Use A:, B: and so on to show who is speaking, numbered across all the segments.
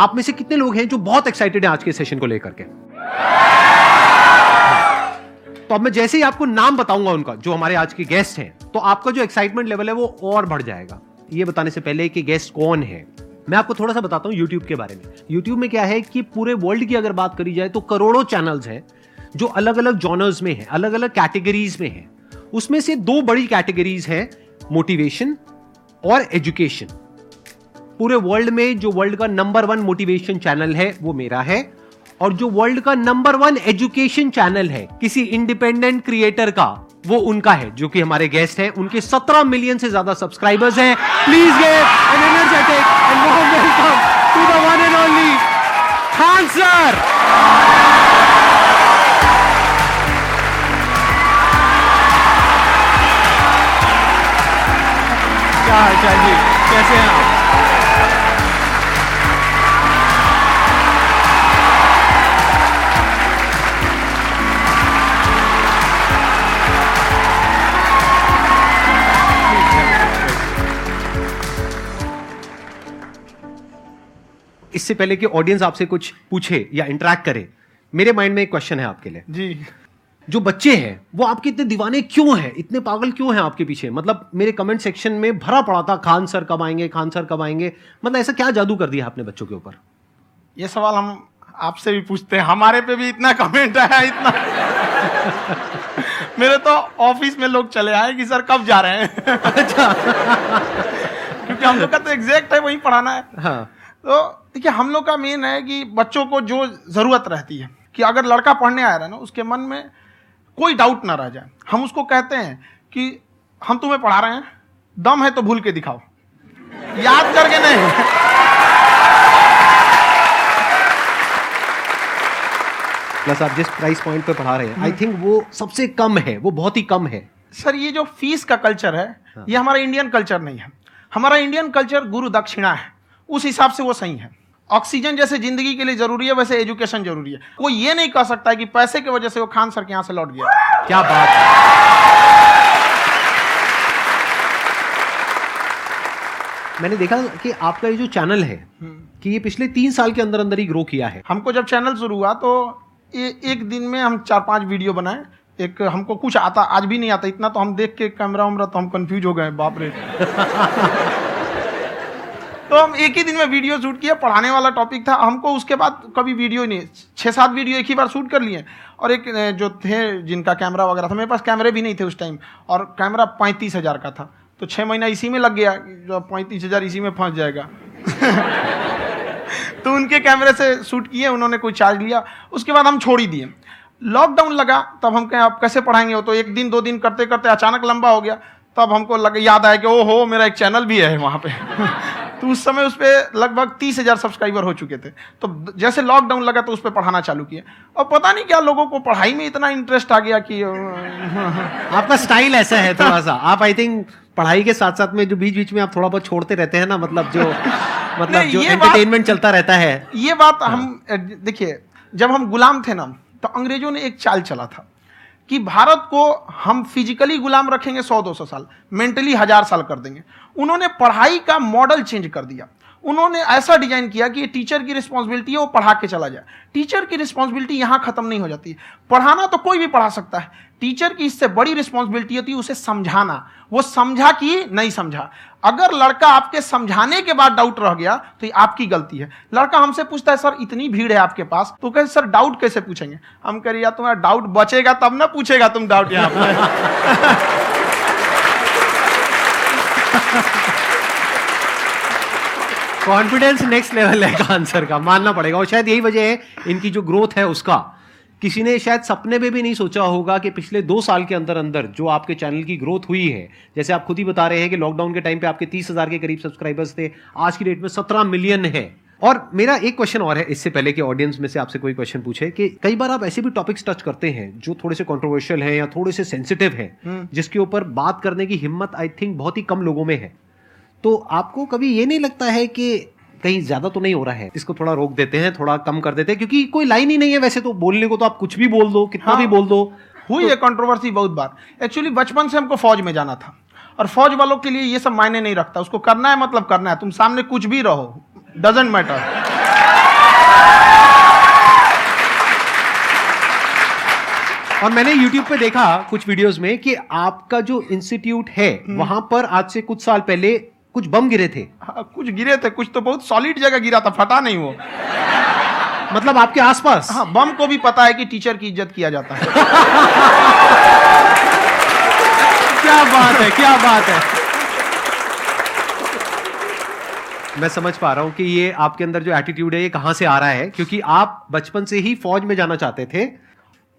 A: आप में से कितने लोग हैं जो बहुत एक्साइटेड हैं आज के सेशन को लेकर के? तो अब मैं जैसे ही आपको नाम बताऊँगा उनका, जो हमारे आज के गेस्ट हैं तो आपका जो एक्साइटमेंट लेवल है वो और बढ़ जाएगा। ये बताने से पहले कि गेस्ट कौन है? मैं आपको थोड़ा सा बताता हूँ यूट्यूब के बारे में। यूट्यूब में क्या है कि पूरे वर्ल्ड की अगर बात करी जाए तो करोड़ों चैनल्स हैं, जो अलग अलग जॉनर्स में है अलग अलग कैटेगरीज में है। उसमें से दो बड़ी कैटेगरीज है मोटिवेशन और एजुकेशन पूरे वर्ल्ड में जो वर्ल्ड का नंबर वन मोटिवेशन चैनल है, वो मेरा है। और जो वर्ल्ड का नंबर वन एजुकेशन चैनल है, किसी इंडिपेंडेंट क्रिएटर का, वो उनका है, जो कि हमारे गेस्ट हैं। उनके 17 मिलियन से ज़्यादा सब्सक्राइबर्स हैं। Please get an energetic and welcome to the one and only Khan sir क्या जी? कैसे हैं आप? इससे पहले कि ऑडियंस आपसे कुछ पूछे या इंटरेक्ट करे मेरे माइंड में एक क्वेश्चन है आपके लिए।
B: जी।
A: जो बच्चे हैं वो आपके इतने दीवाने क्यों हैं? इतने पागल क्यों हैं आपके पीछे? मतलब मेरे कमेंट सेक्शन में भरा पड़ा था खान सर कब आएँगे खान सर कब आएँगे? मतलब ऐसा क्या जादू कर दिया आपने बच्चों के ऊपर?
B: ये सवाल हम आपसे भी पूछते हैं। हमारे पे भी इतना कमेंट आया इतना। मेरे तो ऑफ़िस में लोग चले आए कि सर कब जा रहे हैं?
A: अच्छा।
B: क्योंकि हम लोग का तो एग्जैक्ट है वही पढ़ाना है।
A: हाँ।
B: तो देखिए हम लोग का मेन है कि बच्चों को जो ज़रूरत रहती है कि अगर लड़का पढ़ने आया रहा है ना उसके मन में कोई डाउट ना रह जाए। हम उसको कहते हैं कि हम तुम्हें पढ़ा रहे हैं दम है तो भूल के दिखाओ। याद करके नहीं।
A: प्लस आप जिस प्राइस पॉइंट पे पढ़ा रहे हैं आई थिंक वो सबसे कम है वो बहुत ही कम है।
B: सर ये जो फ़ीस का कल्चर है हाँ। ये हमारा इंडियन कल्चर नहीं है। हमारा इंडियन कल्चर गुरु दक्षिणा है। उस हिसाब से वो सही है। ऑक्सीजन जैसे ज़िंदगी के लिए ज़रूरी है वैसे एजुकेशन ज़रूरी है। कोई ये नहीं कह सकता है कि पैसे की वजह से वो खान सर के यहाँ से लौट गया।
A: क्या बात है। मैंने देखा कि आपका ये जो चैनल है कि ये पिछले तीन साल के अंदर अंदर ही ग्रो किया है।
B: हमको जब चैनल शुरू हुआ तो ये एक दिन में हम चार पाँच वीडियो बनाए। एक हमको कुछ आता आज भी नहीं आता इतना तो हम देख के कैमरा वैमरा तो हम कंफ्यूज हो गए बाप रे। तो हम एक ही दिन में वीडियो शूट किया, पढ़ाने वाला टॉपिक था। हमको उसके बाद कभी वीडियो नहीं छः सात वीडियो एक ही बार शूट कर लिए। और एक जो थे, जिनका कैमरा वगैरह था, मेरे पास कैमरे भी नहीं थे उस टाइम और कैमरा पैंतीस हज़ार का था। तो छः महीना इसी में लग गया जो पैंतीस हज़ार इसी में फंस जाएगा। तो उनके कैमरे से शूट किए, उन्होंने कोई चार्ज लिया। उसके बाद हम छोड़ ही दिए। लॉकडाउन लगा, तब हम कहें, आप कैसे पढ़ाएँगे? वो तो एक दिन, दो दिन करते करते अचानक लंबा हो गया। तब हमको लग, याद आया कि ओ हो मेरा एक चैनल भी है वहाँ पे। तो उस समय उस पर लगभग तीस हज़ार सब्सक्राइबर हो चुके थे। तो जैसे लॉकडाउन लगा तो उस पर पढ़ाना चालू किया। और पता नहीं क्या लोगों को पढ़ाई में इतना इंटरेस्ट आ गया कि
A: आपका स्टाइल ऐसा है थोड़ा सा आप आई थिंक पढ़ाई के साथ साथ में जो बीच बीच में आप थोड़ा बहुत छोड़ते रहते हैं ना मतलब जो मतलब जो एंटरटेनमेंट चलता रहता है।
B: ये बात हम अ, देखिए जब हम गुलाम थे ना तो अंग्रेज़ों ने एक चाल चला था। कि भारत को हम फिजिकली गुलाम रखेंगे सौ, दो सौ साल मेंटली हज़ार साल कर देंगे। उन्होंने पढ़ाई का मॉडल चेंज कर दिया। उन्होंने ऐसा डिज़ाइन किया कि टीचर की रिस्पॉन्सिबिलिटी है, वो पढ़ा के चला जाए। टीचर की रिस्पॉन्सिबिलिटी यहाँ खत्म नहीं हो जाती। पढ़ाना तो कोई भी पढ़ा सकता है। टीचर की इससे बड़ी रिस्पॉन्सिबिलिटी होती है उसे समझाना। वो समझा कि नहीं समझा। अगर लड़का आपके समझाने के बाद डाउट रह गया तो ये आपकी गलती है। लड़का हमसे पूछता है, सर, इतनी भीड़ है आपके पास? तो कहे, सर डाउट कैसे पूछेंगे? हम कह रहे तुम्हारा डाउट बचेगा, तब ना पूछेगा तुम डाउट यहाँ पर
A: कॉन्फिडेंस नेक्स्ट लेवल है आंसर का। मानना पड़ेगा। और शायद यही वजह है, इनकी जो ग्रोथ है उसका। किसी ने शायद सपने में भी नहीं सोचा होगा कि पिछले दो साल के अंदर अंदर जो आपके चैनल की ग्रोथ हुई है जैसे आप खुद ही बता रहे हैं कि लॉकडाउन के टाइम पे आपके तीस हज़ार के करीब सब्सक्राइबर्स थे आज की डेट में सत्रह मिलियन है। और मेरा एक क्वेश्चन और है इससे पहले कि ऑडियंस में से आपसे कोई क्वेश्चन पूछे कि कई बार आप ऐसे भी टॉपिक्स टच करते हैं जो थोड़े से कंट्रोवर्शियल हैं या थोड़े से सेंसिटिव हैं जिसके ऊपर बात करने की हिम्मत आई थिंक बहुत ही कम लोगों में है। तो आपको कभी ये नहीं लगता है कि कहीं ज़्यादा तो नहीं हो रहा है। इसको थोड़ा रोक देते हैं थोड़ा कम कर देते हैं क्योंकि कोई लाइन ही नहीं है वैसे तो। बोलने को तो आप कुछ भी बोल दो कितना
B: हाँ।
A: भी बोल दो।
B: हुई तो है कंट्रोवर्सी बहुत बार। एक्चुअली बचपन से हमको फौज में जाना था। और फौज वालों के लिए ये सब मायने नहीं रखता। उसको करना है मतलब करना है। तुम सामने कुछ भी रहो। डजेंट मैटर
A: और मैंने YouTube पे देखा कुछ वीडियोस में कि आपका जो इंस्टीट्यूट है हम्म। वहाँ पर आज से कुछ साल पहले कुछ बम गिरे थे।
B: हाँ, कुछ गिरे थे कुछ तो बहुत सॉलिड जगह गिरा था फटा नहीं वो।
A: मतलब आपके आसपास?
B: हाँ बम को भी पता है कि टीचर की इज़्ज़त किया जाता है।
A: क्या बात है क्या बात है। मैं समझ पा रहा हूँ कि ये आपके अंदर जो एटीट्यूड है ये कहाँ से आ रहा है? क्योंकि आप बचपन से ही फौज में जाना चाहते थे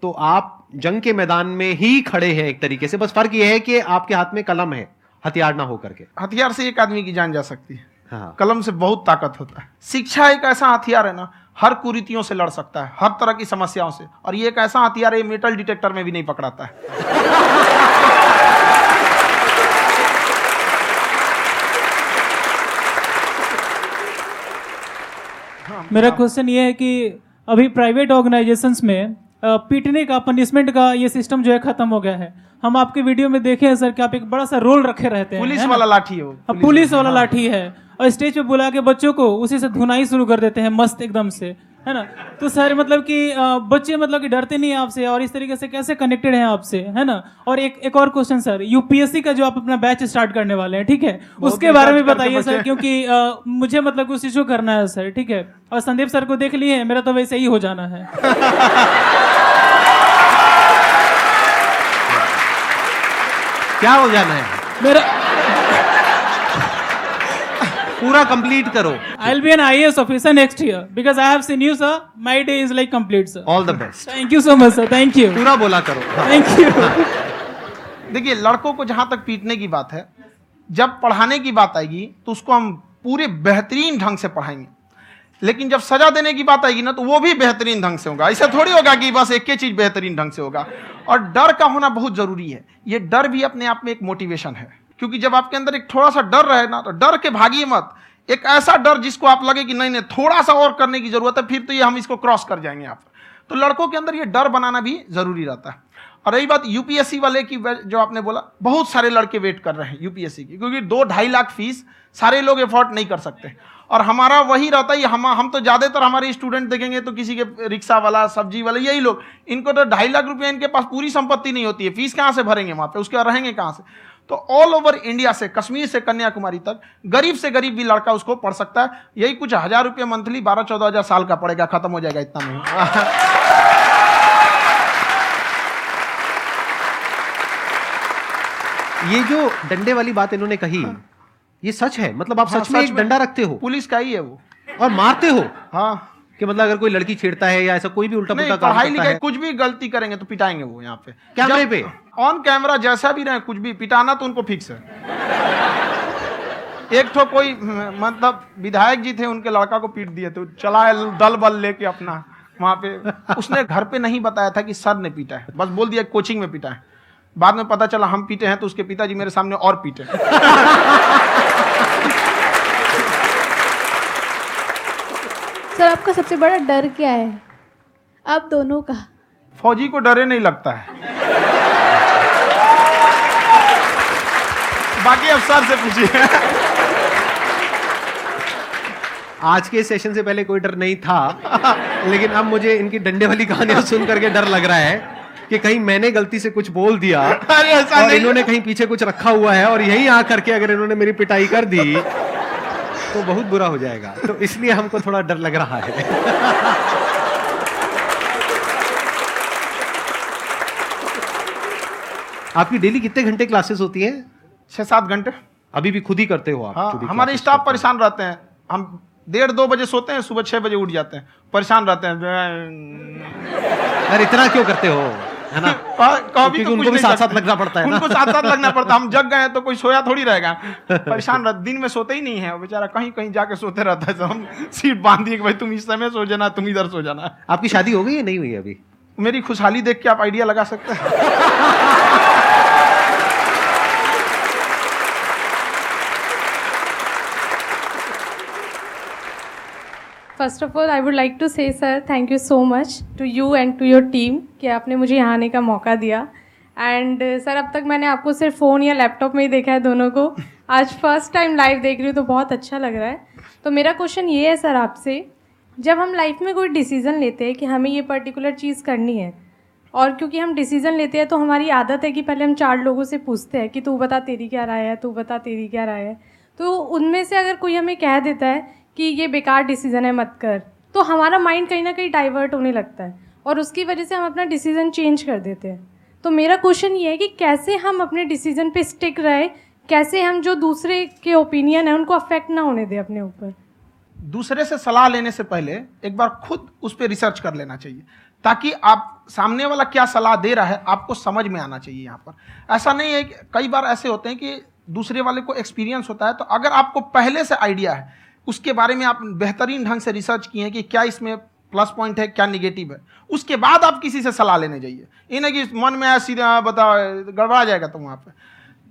A: तो आप जंग के मैदान में ही खड़े हैं एक तरीके से। बस फ़र्क ये है कि आपके हाथ में कलम है। हथियार ना हो करके।
B: हथियार से एक आदमी की जान जा सकती है।
A: हाँ।
B: कलम से बहुत ताकत होता है। शिक्षा एक ऐसा हथियार है ना हर कुरीतियों से लड़ सकता है हर तरह की समस्याओं से। और ये एक ऐसा हथियार है मेटल डिटेक्टर में भी नहीं पकड़ाता है।
C: मेरा क्वेश्चन ये है कि अभी प्राइवेट ऑर्गेनाइजेशंस में पीटने का पनिशमेंट का ये सिस्टम जो है खत्म हो गया है। हम आपके वीडियो में देखे हैं सर कि आप एक बड़ा सा रोल रखे रहते हैं
B: पुलिस वाला लाठी है
C: हाँ, पुलिस वाला। लाठी है। और स्टेज पे बुला के बच्चों को उसी से धुनाई शुरू कर देते हैं मस्त एकदम से है ना? तो सर मतलब कि बच्चे मतलब कि डरते नहीं हैं आपसे और इस तरीके से कैसे कनेक्टेड हैं आपसे है ना? और एक एक और क्वेश्चन सर यूपीएससी का जो आप अपना बैच स्टार्ट करने वाले हैं ठीक है? उसके बारे में बताइए सर क्योंकि अ, मुझे मतलब कुछ इशू करना है सर ठीक है? और संदीप सर को देख लिए मेरा तो वैसे ही हो जाना है।
A: क्या हो जाना है
C: मेरा
A: पूरा कंप्लीट करो।
C: I be an I S officer next year because I have seen you sir my day is like complete sir
A: all the best
C: thank you so much sir thank you
A: पूरा बोला करो।
C: Thank you
B: देखिए लड़कों को जहाँ तक पीटने की बात है जब पढ़ाने की बात आएगी तो उसको हम पूरे बेहतरीन ढंग से पढ़ाएँगे। लेकिन जब सजा देने की बात आएगी ना तो वो भी बेहतरीन ढंग से होगा। ऐसा थोड़ी होगा कि बस एक ही चीज़ बेहतरीन ढंग से होगा। और डर का होना बहुत ज़रूरी है। ये डर भी अपने आप में एक मोटिवेशन है। क्योंकि जब आपके अंदर एक थोड़ा सा डर रहे ना तो डर के भागिए मत। एक ऐसा डर जिसको आप लगे कि नहीं नहीं, थोड़ा सा और करने की ज़रूरत है, फिर तो ये हम इसको क्रॉस कर जाएँगे आप तो लड़कों के अंदर ये डर बनाना भी ज़रूरी रहता है। और रही बात यूपीएससी वाले की जो आपने बोला, बहुत सारे लड़के वेट कर रहे हैं यूपीएससी की, क्योंकि दो ढाई लाख फ़ीस सारे लोग एफोर्ड नहीं कर सकते। और हमारा वही रहता है हम हम तो ज़्यादातर हमारे स्टूडेंट देखेंगे तो किसी के रिक्शा वाला सब्ज़ी वाला यही लोग। इनको तो ढाई लाख रुपया इनके पास पूरी संपत्ति नहीं होती है। फ़ीस कहाँ से भरेंगे वहाँ पे? उसके बाद रहेंगे कहाँ से? तो ऑल ओवर इंडिया से कश्मीर से कन्याकुमारी तक गरीब से गरीब भी लड़का उसको पढ़ सकता है। यही कुछ हज़ार रुपये मंथली बारह चौदह हज़ार साल का पड़ेगा खत्म हो जाएगा इतना में।
A: ये जो डंडे वाली बात इन्होंने कही ये सच है मतलब आप
B: हाँ,
A: सच में एक डंडा रखते हो।
B: पुलिस का ही है वो।
A: और मारते हो?
B: हाँ।
A: कि मतलब अगर कोई लड़की छेड़ता है या ऐसा कोई भी उल्टा पुल्टा काम करता है।
B: कुछ भी गलती करेंगे तो पिटाएँगे वो यहाँ पे।
A: कैमरे पे?
B: ऑन कैमरा जैसा भी रहे कुछ भी पिटाना तो उनको फिक्स है। एक तो कोई मतलब विधायक जी थे उनके लड़का को पीट दिए तो चला दल बल लेके अपना वहाँ पे। उसने घर पे नहीं बताया था कि सर ने पीटा है। बस बोल दिया कोचिंग में पीटा है। बाद में पता चला हम पीटे हैं तो उसके पिताजी मेरे सामने और पीटे
D: सर आपका सबसे बड़ा डर क्या है? आप दोनों का।
B: फौजी को डरे नहीं लगता है। बाकी अफसर से पूछिए।
A: आज के सेशन से पहले कोई डर नहीं था लेकिन अब मुझे इनकी डंडे वाली कहानियाँ सुन करके डर लग रहा है कि कहीं मैंने गलती से कुछ बोल दिया और इन्होंने कहीं पीछे कुछ रखा हुआ है और यहीं आ करके अगर इन्होंने मेरी पिटाई कर दी तो बहुत बुरा हो जाएगा। तो इसलिए हमको थोड़ा डर लग रहा है। आपकी डेली कितने घंटे क्लासेस होती हैं?
B: छह सात घंटे।
A: अभी भी खुद ही करते हो आप
B: हाँ हमारे स्टाफ परेशान रहते हैं। हम डेढ़ दो बजे सोते हैं सुबह छह बजे उठ जाते हैं। परेशान रहते हैं।
A: यार इतना क्यों करते हो? है ना? कॉपी
B: तो
A: उनको भी साथ साथ लगना पड़ता है
B: उनको साथ साथ लगना पड़ता है। हम जग गए तो कोई सोया थोड़ी रहेगा। परेशान रह दिन में सोते ही नहीं है। बेचारा कहीं कहीं जाके सोते रहता है। हम सीट बाँध दिए भाई तुम इस समय सो जाना तुम इधर सो जाना।
A: आपकी शादी हो गई है नहीं हुई अभी?
B: मेरी खुशहाली देख के आप आइडिया लगा सकते हैं।
E: First of all I would like to say sir thank you so much to you and to your team कि आपने मुझे यहाँ आने का मौका दिया। एंड सर अब तक मैंने आपको सिर्फ़ फ़ोन या लैपटॉप में ही देखा है दोनों को। आज फ़र्स्ट टाइम लाइव देख रही हूँ तो बहुत अच्छा लग रहा है। तो मेरा क्वेश्चन ये है सर आपसे, जब हम लाइफ में कोई डिसीज़न लेते हैं कि हमें ये पर्टिकुलर चीज़ करनी है, और क्योंकि हम डिसीज़न लेते हैं तो हमारी आदत है कि पहले हम चार लोगों से पूछते हैं कि तू बता तेरी क्या राय है, तू बता तेरी क्या राय है। तो उनमें से अगर कोई हमें कह देता है कि ये बेकार डिसीज़न है, मत कर। तो हमारा माइंड कहीं ना कहीं डाइवर्ट होने लगता है और उसकी वजह से हम अपना डिसीज़न चेंज कर देते हैं। तो मेरा क्वेश्चन ये है कि कैसे हम अपने डिसीज़न पे स्टिक रहे, कैसे हम जो दूसरे के ओपिनियन है, उनको अफेक्ट ना होने दें अपने ऊपर?
B: दूसरे से सलाह लेने से पहले एक बार खुद उस पर रिसर्च कर लेना चाहिए, ताकि आप सामने वाला क्या सलाह दे रहा है, आपको समझ में आना चाहिए यहाँ पर। ऐसा नहीं है कई बार ऐसे होते हैं कि दूसरे वाले को एक्सपीरियंस होता है तो अगर आपको पहले से आइडिया है उसके बारे में आप बेहतरीन ढंग से रिसर्च किए हैं कि क्या इसमें प्लस पॉइंट है क्या निगेटिव है। उसके बाद आप किसी से सलाह लेने जाइए। ये नहीं कि मन में आया सीधे हाँ, बता गड़बड़ा जाएगा तो वहाँ पर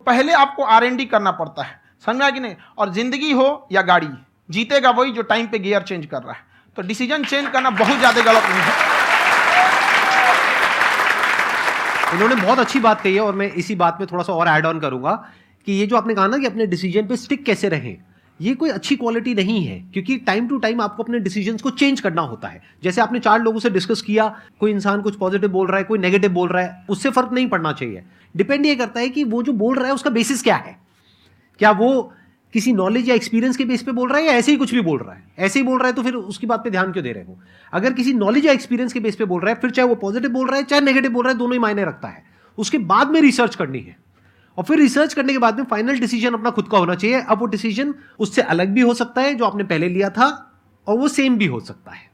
B: पहले आपको आर करना पड़ता है समझ में कि नहीं? और ज़िंदगी हो या गाड़ी जीतेगा वही जो टाइम पे गियर चेंज कर रहा है। तो डिसीज़न चेंज करना बहुत ज़्यादा गलत नहीं है।
A: इन्होंने बहुत अच्छी बात कही है और मैं इसी बात में थोड़ा सा और ऐड ऑन करूँगा कि ये जो आपने कहा ना कि अपने डिसीज़न पे स्टिक कैसे रहें ये कोई अच्छी क्वालिटी नहीं है, क्योंकि टाइम टू टाइम आपको अपने डिसीज़न को चेंज करना होता है। जैसे आपने चार लोगों से डिस्कस किया, कोई इंसान कुछ पॉजिटिव बोल रहा है, कोई नेगेटिव बोल रहा है, उससे फ़र्क नहीं पड़ना चाहिए। डिपेंड ये करता है कि वो जो बोल रहा है, उसका बेसिस क्या है? क्या वो किसी नॉलेज या एक्सपीरियंस के बेस पे बोल रहा है या ऐसे ही कुछ भी बोल रहा है? ऐसे ही बोल रहा है तो फिर उसकी बात पे ध्यान क्यों दे रहे हो? अगर किसी नॉलेज या एक्सपीरियंस के बेस पे बोल रहा है, फिर चाहे वो पॉजिटिव बोल रहा है, चाहे नेगेटिव बोल रहा है, दोनों ही मायने रखता है। उसके बाद में रिसर्च करनी है। और फिर रिसर्च करने के बाद में फाइनल डिसीज़न अपना खुद का होना चाहिए। अब वो डिसीज़न उससे अलग भी हो सकता है जो आपने पहले लिया था और वो सेम भी हो सकता है।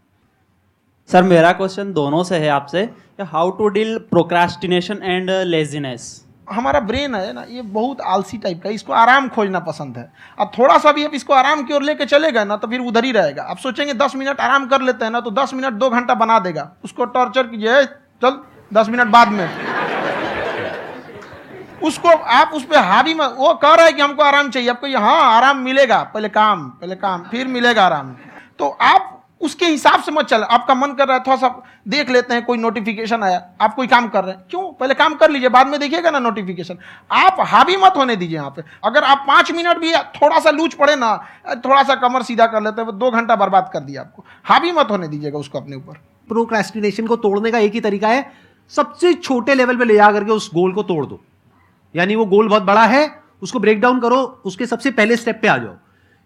F: सर मेरा क्वेश्चन दोनों से है आपसे how to deal procrastination and laziness
B: हमारा ब्रेन है ना ये बहुत आलसी टाइप का इसको आराम खोजना पसंद है। अब थोड़ा सा भी अब इसको आराम की ओर लेके चले गए ना तो फिर उधर ही रहेगा। आप सोचेंगे दस मिनट आराम कर लेते हैं ना तो दस मिनट दो घंटा बना देगा। उसको टॉर्चर कीजिए चल दस मिनट बाद में। उसको आप उस पर हावी में वो कह रहा है कि हमको आराम चाहिए। आपको हाँ आराम मिलेगा, पहले काम पहले काम, फिर मिलेगा आराम। तो आप उसके हिसाब से मत चल, आपका मन कर रहा है, थोड़ा सा देख लेते हैं, कोई नोटिफिकेशन आया, आप कोई काम कर रहे हैं। क्यों? पहले काम कर लीजिए, बाद में देखिएगा ना नोटिफिकेशन आप हावी मत होने दीजिए यहाँ पे। अगर आप पाँच मिनट भी थोड़ा सा लूज पड़े ना, थोड़ा सा कमर सीधा कर लेते हैं दो घंटा बर्बाद कर दिया आपको। हावी मत होने दीजिएगा उसको अपने ऊपर।
A: प्रोक्रेस्टिनेशन को तोड़ने का एक ही तरीका है, सबसे छोटे लेवल पे ले जा करके उस गोल को तोड़ दो। यानी वो गोल बहुत बड़ा है, उसको ब्रेक डाउन करो, उसके सबसे पहले स्टेप पे आ जाओ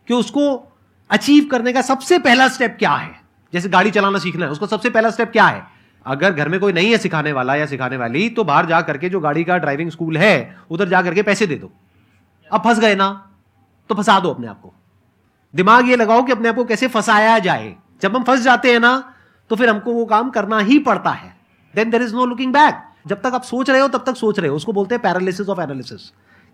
A: कि उसको अचीव करने का सबसे पहला स्टेप क्या है। जैसे गाड़ी चलाना सीखना है, उसका सबसे पहला स्टेप क्या है? अगर घर में कोई नहीं है सिखाने वाला या सिखाने वाली तो बाहर जा करके जो गाड़ी का ड्राइविंग स्कूल है, उधर जा करके पैसे दे दो। अब फंस गए ना तो फंसा दो अपने आप को। दिमाग ये लगाओ कि अपने आप को कैसे फंसाया जाए। जब हम फंस जाते हैं ना तो फिर हमको वो काम करना ही पड़ता है। Then there is no looking back जब तक आप सोच रहे हो तब तक सोच रहे हो। उसको बोलते हैं पैरालिसिस ऑफ़ एनालिसिस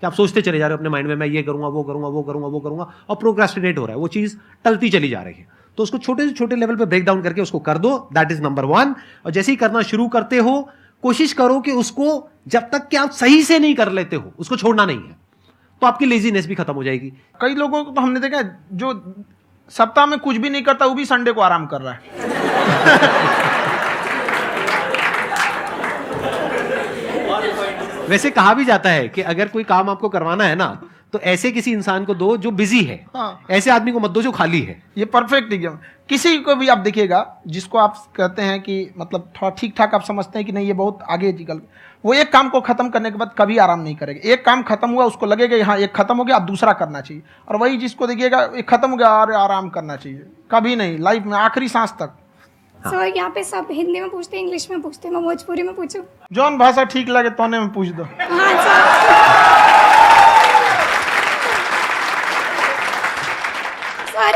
A: कि आप सोचते चले जा रहे हो अपने माइंड में मैं ये करूँगा वो करूँगा वो करूँगा वो करूँगा और प्रोग्रेस्टिनेट हो रहा है। वो चीज़ टलती चली जा रही है। तो उसको छोटे से छोटे लेवल पे ब्रेक डाउन करके उसको कर दो। दैट इज़ नंबर वन और जैसे ही करना शुरू करते हो कोशिश करो कि उसको जब तक कि आप सही से नहीं कर लेते हो उसको छोड़ना नहीं है तो आपकी लेजीनेस भी खत्म हो जाएगी।
B: कई लोगों को तो हमने देखा जो सप्ताह में कुछ भी नहीं करता वो भी संडे को आराम कर रहा है।
A: वैसे कहा भी जाता है कि अगर कोई काम आपको करवाना है ना तो ऐसे किसी इंसान को दो जो बिज़ी है हाँ। ऐसे आदमी को मत दो जो खाली है।
B: ये परफेक्ट एग्ज़ाम किसी को भी आप देखिएगा जिसको आप कहते हैं कि मतलब थोड़ा ठीक ठाक आप समझते हैं कि नहीं ये बहुत आगे निकल वो एक काम को खत्म करने के बाद कभी आराम नहीं करेगा। एक काम खत्म हुआ उसको लगेगा हाँ एक खत्म हो गया अब दूसरा करना चाहिए। और वही जिसको देखिएगा एक खत्म हो गया और आराम करना चाहिए। कभी नहीं लाइफ में आखिरी सांस तक।
G: हाँ। सर यहाँ पे सब हिंदी में पूछते इंग्लिश में पूछते मैं भोजपुरी में पूछूँ।
B: जौन भाषा ठीक लगे तोने में पूछ दो। हाँ
G: सर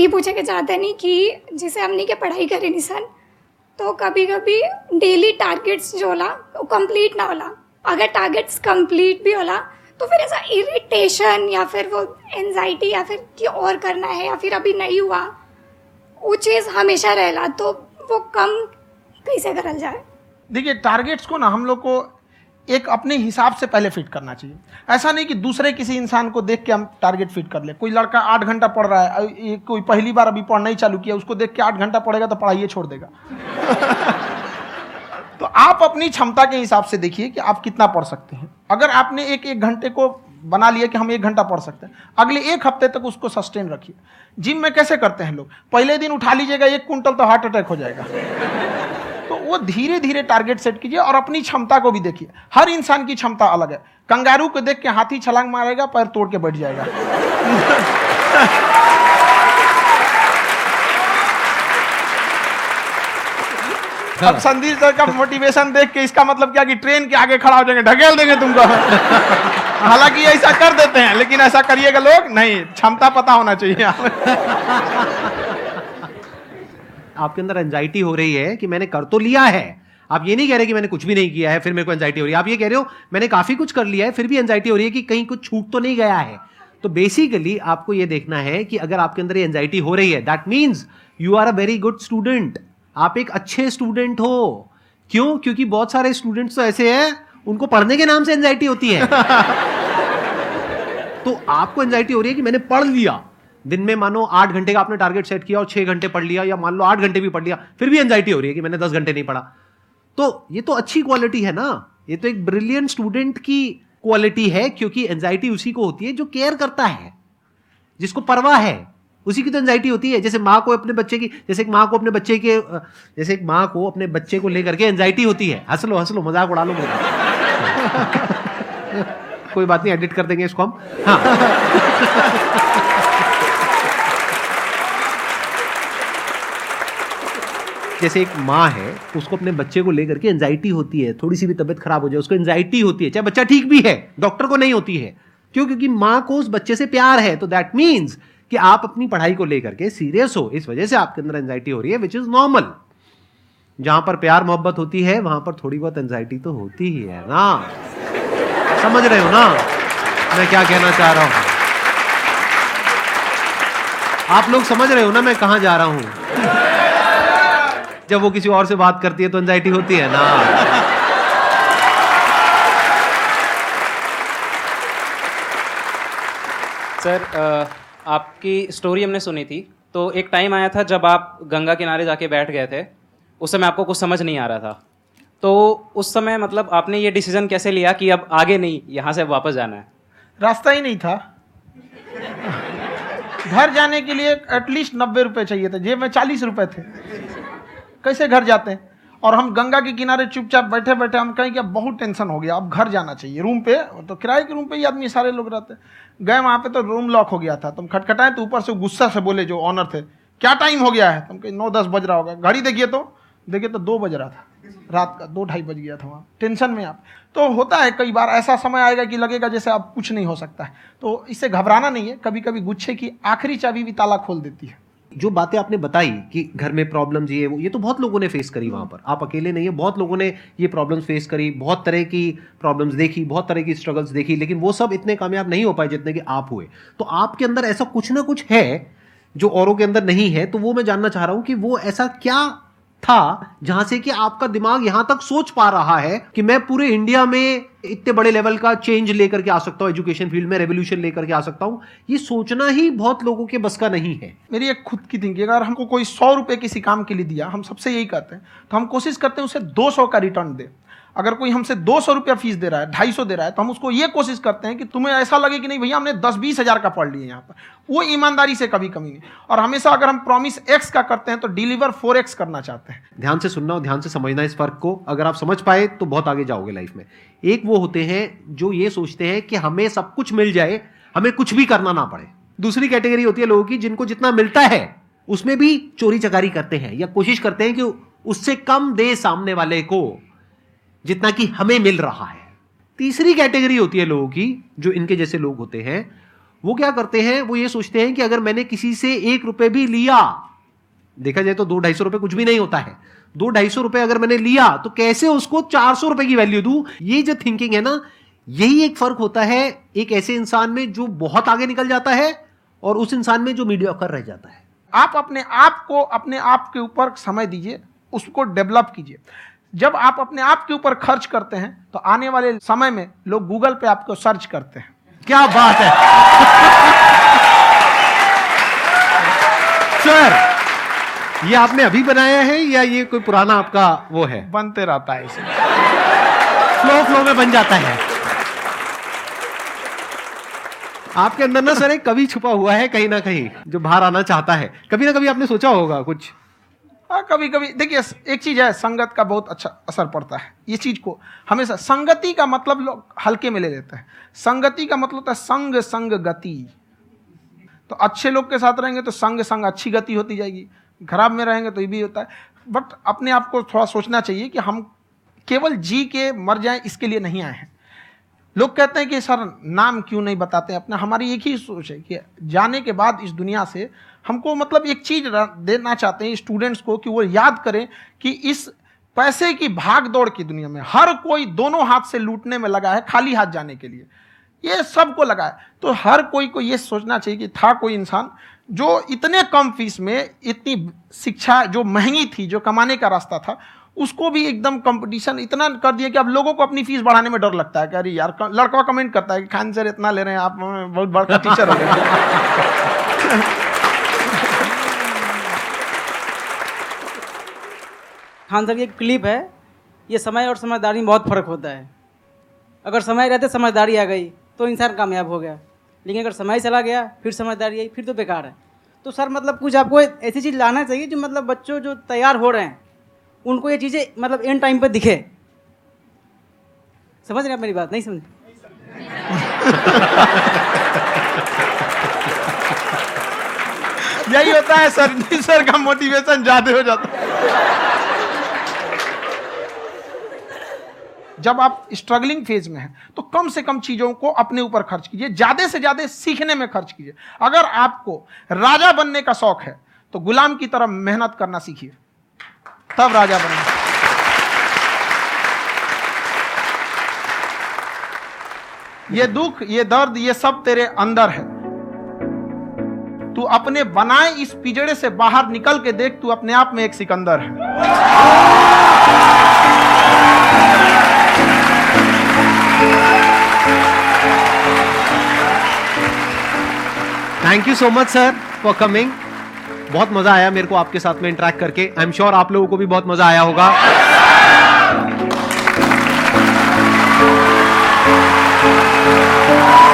G: ये पूछे के चाहते नहीं कि जैसे हमने के पढ़ाई करी नहीं सर तो कभी कभी डेली टारगेट्स जो होला वो कंप्लीट ना होला। अगर टारगेट्स कंप्लीट भी होला तो फिर ऐसा इरिटेशन या फिर वो एनजाइटी या फिर कि और करना है या फिर अभी नहीं हुआ वो चीज़ हमेशा रहेगा तो वो कम कैसे करल जाए?
B: देखिए टारगेट्स को ना हम लोग को एक अपने हिसाब से पहले फिट करना चाहिए। ऐसा नहीं कि दूसरे किसी इंसान को देख के हम टारगेट फिट कर ले। कोई लड़का आठ घंटा पढ़ रहा है कोई पहली बार अभी पढ़ना ही चालू किया, उसको देख के आठ घंटा पढ़ेगा तो पढ़ाइए छोड़ देगा। तो आप अपनी क्षमता के हिसाब से देखिए कि आप कितना पढ़ सकते हैं। अगर आपने एक एक घंटे को बना लिया कि हम एक घंटा पढ़ सकते हैं। अगले एक हफ़्ते तक उसको सस्टेन रखिए। जिम में कैसे करते हैं लोग? पहले दिन उठा लीजिएगा, एक कुंटल तो हार्ट अटैक हो जाएगा। तो वो धीरे धीरे टारगेट सेट कीजिए और अपनी क्षमता को भी देखिए। हर इंसान की क्षमता अलग है। कंगारू को देख के हाथी छलांग मारेगा, पैर तोड़ के बैठ जाएगा। अब संदीप सर का मोटिवेशन देख के इसका मतलब क्या कि ट्रेन के आगे खड़ा हो जाएँगे, ढकेल देंगे तुमको। हालाँकि ऐसा कर देते हैं, लेकिन ऐसा करिएगा लोग, नहीं, क्षमता पता होना चाहिए।
A: आपके अंदर एंजाइटी हो रही है कि मैंने कर तो लिया है। आप ये नहीं कह रहे कि मैंने कुछ भी नहीं किया है, फिर मेरे को एंजाइटी हो रही है। आप ये कह रहे हो, मैंने काफ़ी कुछ कर लिया है, फिर भी एंजाइटी हो रही है कि कहीं कुछ छूट तो नहीं गया है। तो बेसिकली आपको ये देखना है कि अगर आपके अंदर ये एंजाइटी हो रही है that means you are a very good student आप एक अच्छे स्टूडेंट हो। क्यों? क्योंकि बहुत सारे स्टूडेंट्स तो ऐसे हैं उनको पढ़ने के नाम से एंजाइटी होती है। तो आपको एंजाइटी हो रही है कि मैंने पढ़ लिया। दिन में मानो आठ घंटे का आपने टारगेट सेट किया और छह घंटे पढ़ लिया या मान लो आठ घंटे भी पढ़ लिया फिर भी एंजाइटी हो रही है कि मैंने दस घंटे नहीं पढ़ा। तो ये तो अच्छी क्वालिटी है ना। ये तो एक ब्रिलियंट स्टूडेंट की क्वालिटी है क्योंकि एंजाइटी उसी को होती है जो केयर करता है जिसको परवाह है। उसी की तो एंजाइटी होती है। जैसे माँ को अपने बच्चे की, जैसे एक माँ को अपने बच्चे के जैसे एक माँ को अपने बच्चे को लेकर के एंजाइटी होती है। हंस लो हंस लो मज़ाक उड़ा लो मेरा कोई बात नहीं एडिट कर देंगे इसको हम। हाँ। जैसे एक माँ है, उसको अपने बच्चे को लेकर के एंजाइटी होती है थोड़ी सी भी तबियत खराब हो जाए, उसको एंजाइटी होती है, चाहे बच्चा ठीक भी है डॉक्टर को नहीं होती है। क्यों? क्योंकि माँ को उस बच्चे से प्यार है तो दैट मीन्स कि आप अपनी पढ़ाई को लेकर के सीरियस हो, इस वजह से आपके अंदर एंजाइटी हो रही है विच इज़ नॉर्मल जहाँ पर प्यार, मोहब्बत होती है, वहाँ पर थोड़ी बहुत एंजाइटी तो होती ही है ना? समझ रहे हो ना? मैं क्या कहना चाह रहा हूँ? आप लोग समझ रहे हो ना मैं कहाँ जा रहा हूँ? जब वो किसी और से बात करती है तो एंजाइटी होती है ना?
H: सर आपकी स्टोरी हमने सुनी थी। तो एक टाइम आया था जब आप गंगा किनारे जाके बैठ गए थे। उस समय आपको कुछ समझ नहीं आ रहा था। तो उस समय मतलब आपने ये डिसीज़न कैसे लिया कि अब आगे नहीं, यहाँ से वापस जाना है?
B: रास्ता ही नहीं था। घर जाने के लिए एटलीस्ट नब्बे रुपये चाहिए थे। जेब में चालीस रुपये थे। कैसे घर जाते हैं? और हम गंगा के किनारे चुपचाप बैठे बैठे हम कहें कि बहुत टेंशन हो गया, अब घर जाना चाहिए। रूम पे तो किराए के रूम पे ही आदमी सारे लोग रहते गए वहाँ पे तो रूम लॉक हो गया था। तुम खटखटाएँ तो ऊपर से गुस्सा से बोले जो ऑनर थे, क्या टाइम हो गया है? तुम कहीं, नौ दस बज रहा होगा। घड़ी देखिए तो देखिए तो दो बज रहा था। रात का दो ढाई बज गया था वहाँ। टेंशन में आप। तो होता है कई बार ऐसा समय आएगा कि लगेगा जैसे अब कुछ नहीं हो सकता है। तो इससे घबराना नहीं है। कभी कभी गुच्छे की आखिरी चाबी भी ताला खोल देती है।
A: जो बातें आपने बताई कि घर में प्रॉब्लम ये वो, ये तो बहुत लोगों ने फेस करी वहाँ पर। आप अकेले नहीं है, बहुत लोगों ने ये प्रॉब्लम्स फेस करी, बहुत तरह की प्रॉब्लम्स देखी, बहुत तरह की स्ट्रगल्स देखी, लेकिन वो सब इतने कामयाब नहीं हो पाए जितने कि आप हुए। तो आपके अंदर ऐसा कुछ ना कुछ है जो औरों के अंदर नहीं है तो वो मैं जानना चाह रहा हूँ कि वो ऐसा क्या था, जहाँ से कि आपका दिमाग यहाँ तक सोच पा रहा है कि मैं पूरे इंडिया में इतने बड़े लेवल का चेंज लेकर के आ सकता हूँ एजुकेशन फ़ील्ड में रेवोल्यूशन लेकर के आ सकता हूँ। ये सोचना ही बहुत लोगों के बस का नहीं है।
B: मेरी एक खुद की थिंकिंग अगर हमको कोई सौ रुपए किसी काम के लिए दिया, हम सबसे यही कहते हैं तो हम कोशिश करते हैं उसे दो सौ का रिटर्न दे। अगर कोई हमसे दो सौ रुपया फ़ीस दे रहा है, ढाई सौ दे रहा है तो हम उसको ये कोशिश करते हैं कि तुम्हें ऐसा लगे कि नहीं, भैया हमने दस बीस हज़ार का पढ़ लिया यहाँ पर। वो ईमानदारी से कभी कमी नहीं। और हमेशा अगर हम प्रॉमिस एक्स का करते हैं तो डिलीवर फोर एक्स करना चाहते हैं।
A: ध्यान से सुनना और ध्यान से समझना इस फ़र्क को। अगर आप समझ पाए तो बहुत आगे जाओगे लाइफ में। एक वो होते हैं जो ये सोचते हैं कि हमें सब कुछ मिल जाए, हमें कुछ भी करना ना पड़े। दूसरी कैटेगरी होती है लोगों की, जिनको जितना मिलता है, उसमें भी चोरी चकारी करते हैं या कोशिश करते हैं कि उससे कम दे सामने वाले को। जितना कि हमें मिल रहा है। तीसरी कैटेगरी होती है लोगों की, जो इनके जैसे लोग होते हैं। वो क्या करते हैं? वो ये सोचते हैं कि अगर मैंने किसी से एक रुपए भी लिया, देखा जाए तो दो ढाई सौ रुपए कुछ भी नहीं होता है। दो ढाई सौ रुपए अगर मैंने लिया तो कैसे उसको चार सौ रुपए की वैल्यू दू? ये जो थिंकिंग है ना, यही एक फ़र्क होता है एक ऐसे इंसान में जो बहुत आगे निकल जाता है और उस इंसान में जो मीडिया कर रह जाता है।
B: आप अपने आप को, अपने आप के ऊपर समय दीजिए, उसको डेवलप कीजिए। जब आप अपने आप के ऊपर खर्च करते हैं तो आने वाले समय में लोग गूगल पे आपको सर्च करते हैं।
A: क्या बात है? सर ये आपने अभी बनाया है या ये कोई पुराना आपका वो है?
B: बनते रहता है इसे।
A: फ्लो फ्लो में बन जाता है। आपके अंदर ना सर एक कवि छुपा हुआ है कहीं ना कहीं जो बाहर आना चाहता है। कभी ना कभी आपने सोचा होगा कुछ?
B: हाँ कभी कभी देखिए एक चीज़ है, संगत का बहुत अच्छा असर पड़ता है। ये चीज़ को हमेशा संगति का मतलब लोग हल्के में ले लेते हैं। संगति का मतलब होता है संग संग गति। तो अच्छे लोग के साथ रहेंगे तो संग संग अच्छी गति होती जाएगी। खराब में रहेंगे तो ये भी होता है। बट अपने आप को थोड़ा सोचना चाहिए कि हम केवल जी के मर जाएँ, इसके लिए नहीं आए हैं। लोग कहते हैं कि सर, नाम क्यों नहीं बताते? अपना हमारी एक ही सोच है कि जाने के बाद इस दुनिया से हमको मतलब एक चीज़ देना चाहते हैं स्टूडेंट्स को कि वो याद करें कि इस पैसे की भाग दौड़ की दुनिया में हर कोई दोनों हाथ से लूटने में लगा है, खाली हाथ जाने के लिए। ये सबको लगा है। तो हर कोई को ये सोचना चाहिए कि था कोई इंसान जो इतने कम फ़ीस में इतनी शिक्षा, जो महँगी थी, जो कमाने का रास्ता था उसको भी एकदम कंपटीशन इतना कर दिया कि अब लोगों को अपनी फ़ीस बढ़ाने में डर लगता है कि अरे यार लड़का कमेंट करता है कि खान सर इतना ले रहे हैं, आप बहुत बड़ा टीचर हो गए।
I: खान सर की एक क्लिप है, ये समय और समझदारी में बहुत फ़र्क होता है। अगर समय रहते, समझदारी आ गई तो इंसान कामयाब हो गया। लेकिन अगर समय चला गया, फिर समझदारी आई, फिर तो बेकार है। तो सर मतलब कुछ आपको ऐसी चीज़ लाना चाहिए जो मतलब बच्चों जो तैयार हो रहे हैं उनको ये चीज़ें मतलब एंड टाइम पर दिखे। समझ रहे आप मेरी बात? नहीं समझ?
B: यही होता है सर सर का मोटिवेशन ज़्यादा हो जाता है। जब आप स्ट्रगलिंग फ़ेज़ में हैं तो कम से कम चीज़ों को अपने ऊपर खर्च कीजिए, ज़्यादा से ज़्यादा सीखने में खर्च कीजिए। अगर आपको राजा बनने का शौक है तो गुलाम की तरह मेहनत करना सीखिए। तब राजा बनना ये दुख, ये दर्द, ये सब तेरे अंदर है। तू अपने बनाए इस पिजड़े से बाहर निकल के देख, तू अपने आप में एक सिकंदर है।
A: Thank you so much sir for coming बहुत मज़ा आया मेरे को आपके साथ में इंटरेक्ट करके। आई एम श्योर आप लोगों को भी बहुत मज़ा आया होगा।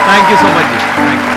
A: Thank you so much ji. Thank you